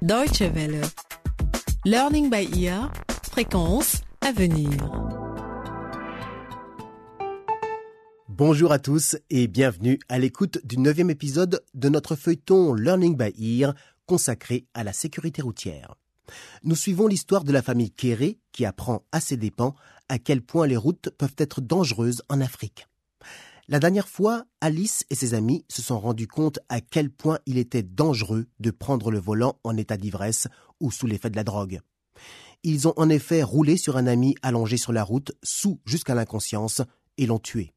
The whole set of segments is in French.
Deutsche Welle. Learning by ear. Fréquence à venir. Bonjour à tous et bienvenue à l'écoute du neuvième épisode de notre feuilleton Learning by Ear consacré à la sécurité routière. Nous suivons l'histoire de la famille Kéré qui apprend à ses dépens à quel point les routes peuvent être dangereuses en Afrique. La dernière fois, Alice et ses amis se sont rendus compte à quel point il était dangereux de prendre le volant en état d'ivresse ou sous l'effet de la drogue. Ils ont en effet roulé sur un ami allongé sur la route, sous jusqu'à l'inconscience, et l'ont tué.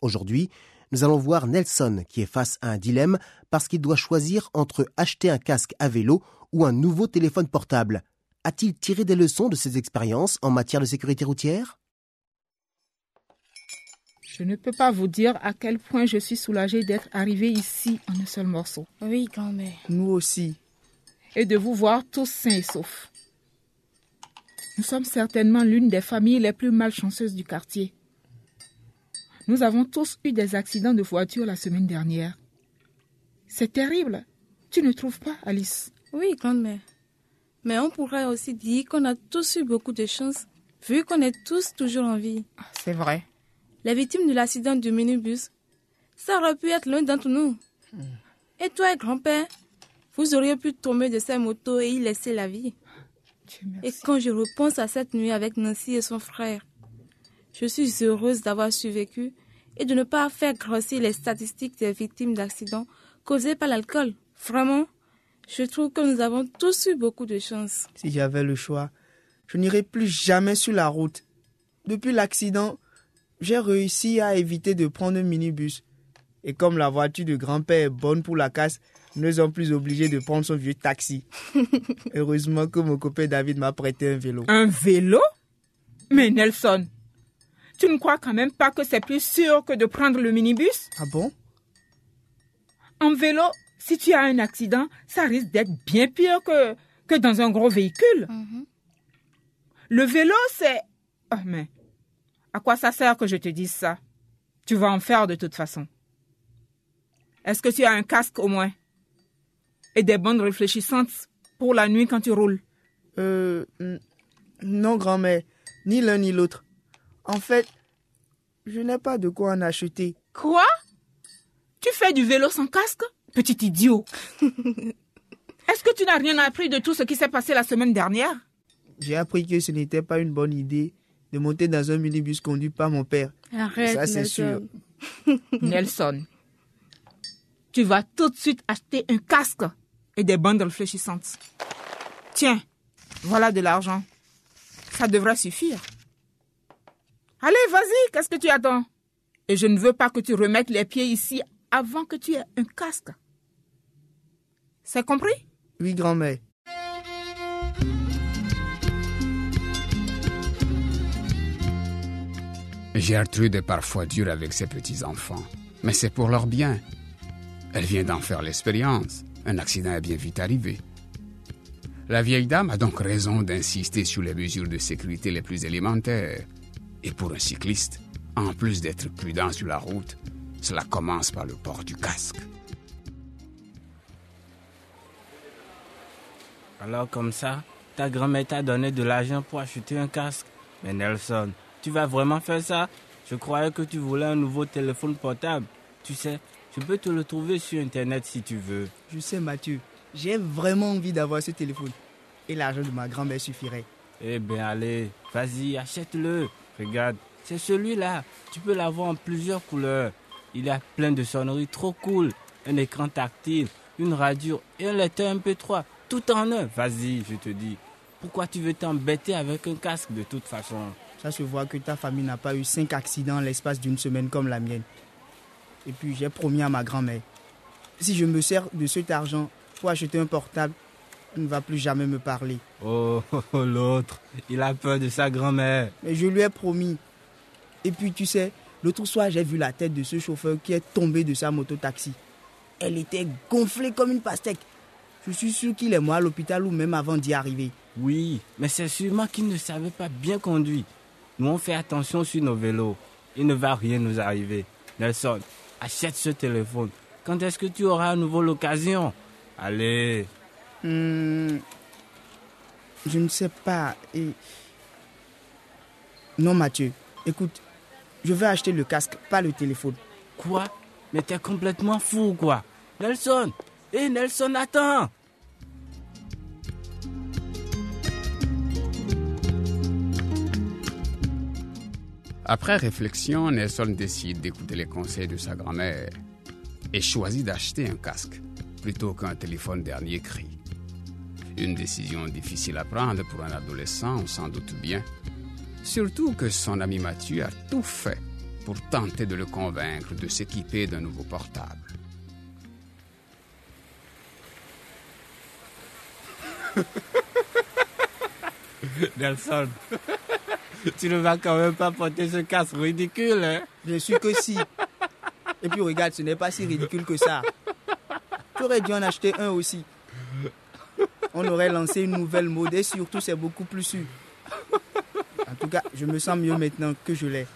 Aujourd'hui, nous allons voir Nelson qui est face à un dilemme parce qu'il doit choisir entre acheter un casque à vélo ou un nouveau téléphone portable. A-t-il tiré des leçons de ses expériences en matière de sécurité routière? Je ne peux pas vous dire à quel point je suis soulagée d'être arrivée ici en un seul morceau. Oui, grand-mère. Nous aussi. Et de vous voir tous sains et saufs. Nous sommes certainement l'une des familles les plus malchanceuses du quartier. Nous avons tous eu des accidents de voiture la semaine dernière. C'est terrible. Tu ne trouves pas, Alice? Oui, grand-mère. Mais on pourrait aussi dire qu'on a tous eu beaucoup de chance, vu qu'on est tous toujours en vie. Ah, C'est vrai. Les victimes de l'accident du minibus, ça aurait pu être l'un d'entre nous. Et toi, grand-père, vous auriez pu tomber de ces motos et y laisser la vie. Et quand je repense à cette nuit avec Nancy et son frère, je suis heureuse d'avoir survécu et de ne pas faire grossir les statistiques des victimes d'accidents causés par l'alcool. Vraiment, je trouve que nous avons tous eu beaucoup de chance. Si j'avais le choix, je n'irais plus jamais sur la route. Depuis l'accident, j'ai réussi à éviter de prendre un minibus. Et comme la voiture de grand-père est bonne pour la casse, nous ne sommes plus obligés de prendre son vieux taxi. Heureusement que mon copain David m'a prêté un vélo. Un vélo? Mais Nelson, tu ne crois quand même pas que c'est plus sûr que de prendre le minibus? Ah bon? En vélo, si tu as un accident, ça risque d'être bien pire que, que dans un gros véhicule. Le vélo, c'est... Ah, mais à quoi ça sert que je te dise ça? Tu vas en faire de toute façon. Est-ce que tu as un casque au moins? Et des bandes réfléchissantes pour la nuit quand tu roules? Euh. Non, grand-mère. Ni l'un ni l'autre. En fait, je n'ai pas de quoi en acheter. Quoi? Tu fais du vélo sans casque? Petit idiot. Est-ce que tu n'as rien appris de tout ce qui s'est passé la semaine dernière? J'ai appris que ce n'était pas une bonne idée de monter dans un minibus conduit par mon père. Arrête, Ça, c'est Nelson. Nelson, tu vas tout de suite acheter un casque et des bandes réfléchissantes. Tiens, voilà de l'argent. Ça devrait suffire. Allez, vas-y, qu'est-ce que tu attends? Et je ne veux pas que tu remettes les pieds ici avant que tu aies un casque. C'est compris? Oui, grand-mère. Gertrude est parfois dure avec ses petits-enfants, mais c'est pour leur bien. Elle vient d'en faire l'expérience. Un accident est bien vite arrivé. La vieille dame a donc raison d'insister sur les mesures de sécurité les plus élémentaires. Et pour un cycliste, en plus d'être prudent sur la route, cela commence par le port du casque. Alors comme ça, ta grand-mère t'a donné de l'argent pour acheter un casque. Mais Nelson, tu vas vraiment faire ça? Je croyais que tu voulais un nouveau téléphone portable. Tu sais, je peux te le trouver sur Internet si tu veux. Je sais, Mathieu. J'ai vraiment envie d'avoir ce téléphone. Et l'argent de ma grand-mère suffirait. Eh bien allez, vas-y, achète-le. Regarde, c'est celui-là. Tu peux l'avoir en plusieurs couleurs. Il a plein de sonneries trop cool. Un écran tactile, une radio et un lecteur MP3. Tout en un. Vas-y, je te dis. Pourquoi tu veux t'embêter avec un casque de toute façon? Ça se voit que ta famille n'a pas eu cinq accidents en l'espace d'une semaine comme la mienne. Et puis j'ai promis à ma grand-mère. Si je me sers de cet argent pour acheter un portable, elle ne va plus jamais me parler. Oh, oh, oh, l'autre, il a peur de sa grand-mère. Mais je lui ai promis. Et puis tu sais, l'autre soir j'ai vu la tête de ce chauffeur qui est tombé de sa moto-taxi. Elle était gonflée comme une pastèque. Je suis sûr qu'il est mort à l'hôpital ou même avant d'y arriver. Oui, mais c'est sûrement qu'il ne savait pas bien conduire. Nous, on fait attention sur nos vélos. Il ne va rien nous arriver. Nelson, achète ce téléphone. Quand est-ce que tu auras à nouveau l'occasion? Allez, Hmm, je ne sais pas. Et... Non, Mathieu, écoute, je vais acheter le casque, pas le téléphone. Quoi? Mais t'es complètement fou, quoi. Nelson Hé, Nelson, attends Après réflexion, Nelson décide d'écouter les conseils de sa grand-mère et choisit d'acheter un casque plutôt qu'un téléphone dernier cri. Une décision difficile à prendre pour un adolescent, on s'en doute bien. Surtout que son ami Mathieu a tout fait pour tenter de le convaincre de s'équiper d'un nouveau portable. Nelson, tu ne vas quand même pas porter ce casque ridicule, hein Bien sûr que si. Et puis regarde, ce n'est pas si ridicule que ça. Tu aurais dû en acheter un aussi. On aurait lancé une nouvelle mode et surtout c'est beaucoup plus sûr. En tout cas, je me sens mieux maintenant que je l'ai.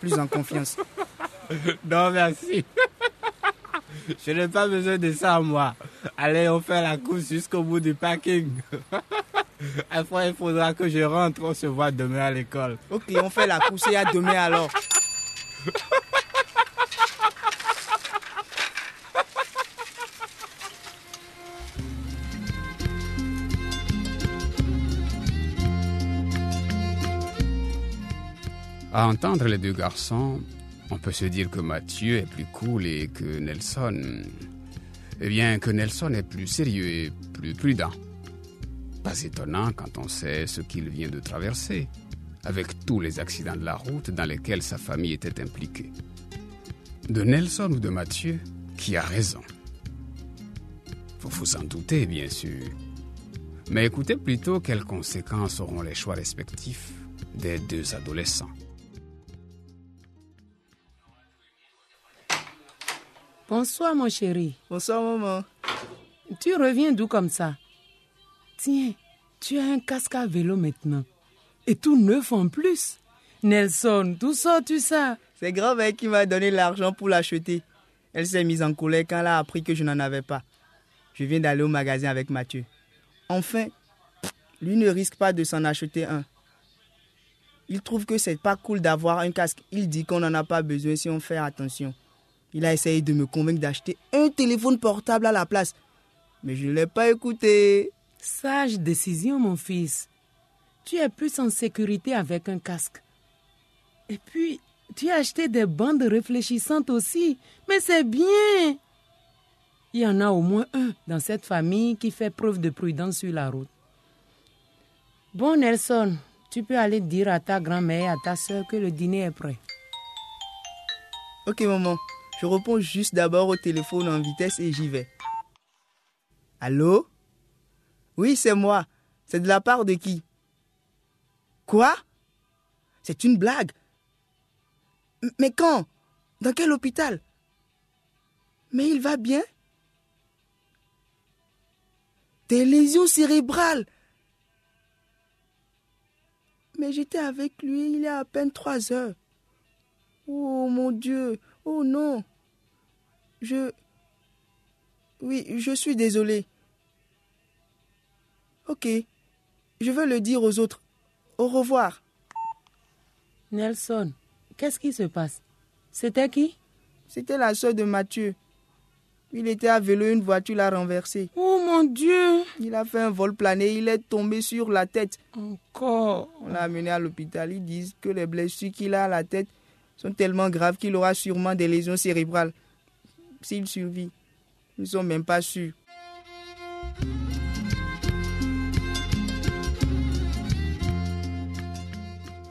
Plus en confiance. Non, merci. Je n'ai pas besoin de ça, moi. Allez, on fait la course jusqu'au bout du parking. Après, il faudra que je rentre. On se voit demain à l'école. Ok, on fait la course et à demain alors. À entendre les deux garçons, on peut se dire que Mathieu est plus cool et que Nelson. Eh bien, que Nelson est plus sérieux et plus prudent. Pas étonnant quand on sait ce qu'il vient de traverser, avec tous les accidents de la route dans lesquels sa famille était impliquée. De Nelson ou de Mathieu, qui a raison Vous vous en doutez, bien sûr. Mais écoutez plutôt quelles conséquences auront les choix respectifs des deux adolescents. Bonsoir, mon chéri. Bonsoir, maman. Tu reviens d'où comme ça? Tiens, tu as un casque à vélo maintenant. Et tout neuf en plus. Nelson, d'où sors-tu ça? C'est grand-mère qui m'a donné l'argent pour l'acheter. Elle s'est mise en colère quand elle a appris que je n'en avais pas. Je viens d'aller au magasin avec Mathieu. Enfin, lui ne risque pas de s'en acheter un. Il trouve que c'est pas cool d'avoir un casque. Il dit qu'on n'en a pas besoin si on fait attention. Il a essayé de me convaincre d'acheter un téléphone portable à la place. Mais je ne l'ai pas écouté. Sage décision, mon fils. Tu es plus en sécurité avec un casque. Et puis, tu as acheté des bandes réfléchissantes aussi. Mais c'est bien. Il y en a au moins un dans cette famille qui fait preuve de prudence sur la route. Bon, Nelson, tu peux aller dire à ta grand-mère et à ta soeur que le dîner est prêt. Ok, maman. Je réponds juste d'abord au téléphone en vitesse et j'y vais. Allô? Oui, c'est moi. C'est de la part de qui? Quoi? C'est une blague. Mais quand? Dans quel hôpital? Mais il va bien? Des lésions cérébrales. Mais j'étais avec lui il y a à peine trois heures. Oh mon Dieu. Oh non. Je... Oui, je suis désolé. Ok. Je vais le dire aux autres. Au revoir. Nelson, qu'est-ce qui se passe? C'était qui? C'était la soeur de Mathieu. Il était à vélo, une voiture l'a renversé. Oh mon Dieu Il a fait un vol plané, il est tombé sur la tête. Encore On l'a amené à l'hôpital. Ils disent que les blessures qu'il a à la tête sont tellement graves qu'il aura sûrement des lésions cérébrales. S'il survit, ils ne sont même pas sûrs.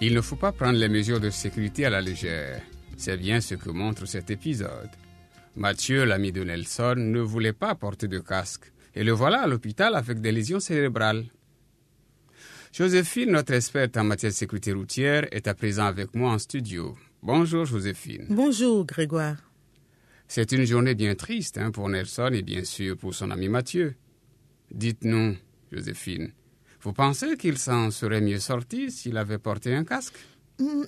Il ne faut pas prendre les mesures de sécurité à la légère. C'est bien ce que montre cet épisode. Mathieu, l'ami de Nelson, ne voulait pas porter de casque. Et le voilà à l'hôpital avec des lésions cérébrales. Joséphine, notre experte en matière de sécurité routière, est à présent avec moi en studio. Bonjour Joséphine. Bonjour Grégoire. C'est une journée bien triste hein, pour Nelson et bien sûr pour son ami Mathieu. Dites-nous, Joséphine, vous pensez qu'il s'en serait mieux sorti s'il avait porté un casque? Hmm,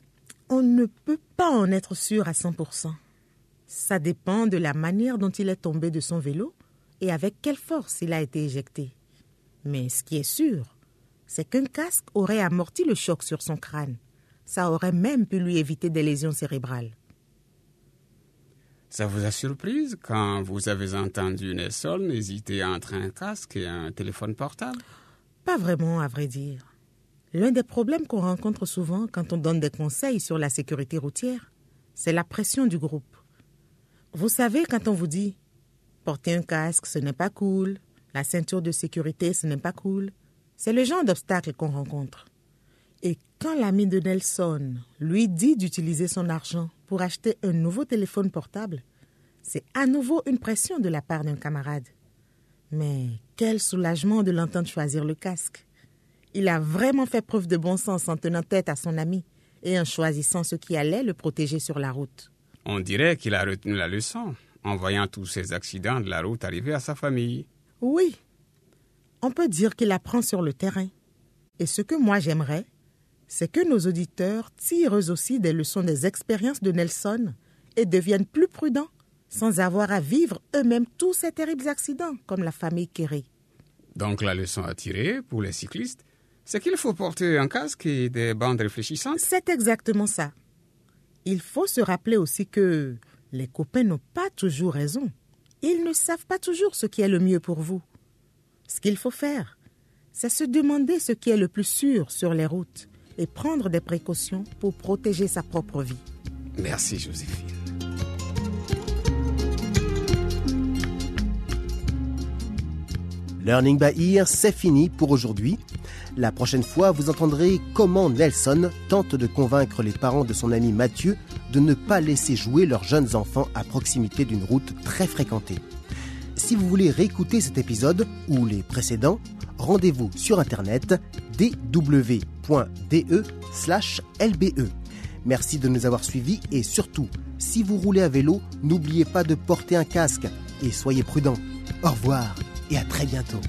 On ne peut pas en être sûr à 100%. Ça dépend de la manière dont il est tombé de son vélo et avec quelle force il a été éjecté. Mais ce qui est sûr, c'est qu'un casque aurait amorti le choc sur son crâne. Ça aurait même pu lui éviter des lésions cérébrales. Ça vous a surprise quand vous avez entendu Nelson hésiter entre un casque et un téléphone portable? Pas vraiment, à vrai dire. L'un des problèmes qu'on rencontre souvent quand on donne des conseils sur la sécurité routière, c'est la pression du groupe. Vous savez, quand on vous dit porter un casque, ce n'est pas cool, la ceinture de sécurité, ce n'est pas cool, c'est le genre d'obstacle qu'on rencontre. Et quand l'ami de Nelson lui dit d'utiliser son argent pour acheter un nouveau téléphone portable, c'est à nouveau une pression de la part d'un camarade. Mais quel soulagement de l'entendre choisir le casque. Il a vraiment fait preuve de bon sens en tenant tête à son ami et en choisissant ce qui allait le protéger sur la route. On dirait qu'il a retenu la leçon en voyant tous ces accidents de la route arriver à sa famille. Oui, on peut dire qu'il apprend sur le terrain. Et ce que moi j'aimerais, c'est que nos auditeurs tirent aussi des leçons des expériences de Nelson et deviennent plus prudents sans avoir à vivre eux-mêmes tous ces terribles accidents comme la famille Kerry. Donc la leçon à tirer pour les cyclistes, c'est qu'il faut porter un casque et des bandes réfléchissantes. C'est exactement ça. Il faut se rappeler aussi que les copains n'ont pas toujours raison. Ils ne savent pas toujours ce qui est le mieux pour vous. Ce qu'il faut faire, c'est se demander ce qui est le plus sûr sur les routes et prendre des précautions pour protéger sa propre vie. Merci Joséphine. Learning by Ear, c'est fini pour aujourd'hui. La prochaine fois, vous entendrez comment Nelson tente de convaincre les parents de son ami Mathieu de ne pas laisser jouer leurs jeunes enfants à proximité d'une route très fréquentée. Si vous voulez réécouter cet épisode ou les précédents, rendez-vous sur internet dw.de/lbe. Merci de nous avoir suivis et surtout, si vous roulez à vélo, n'oubliez pas de porter un casque et soyez prudents. Au revoir et à très bientôt.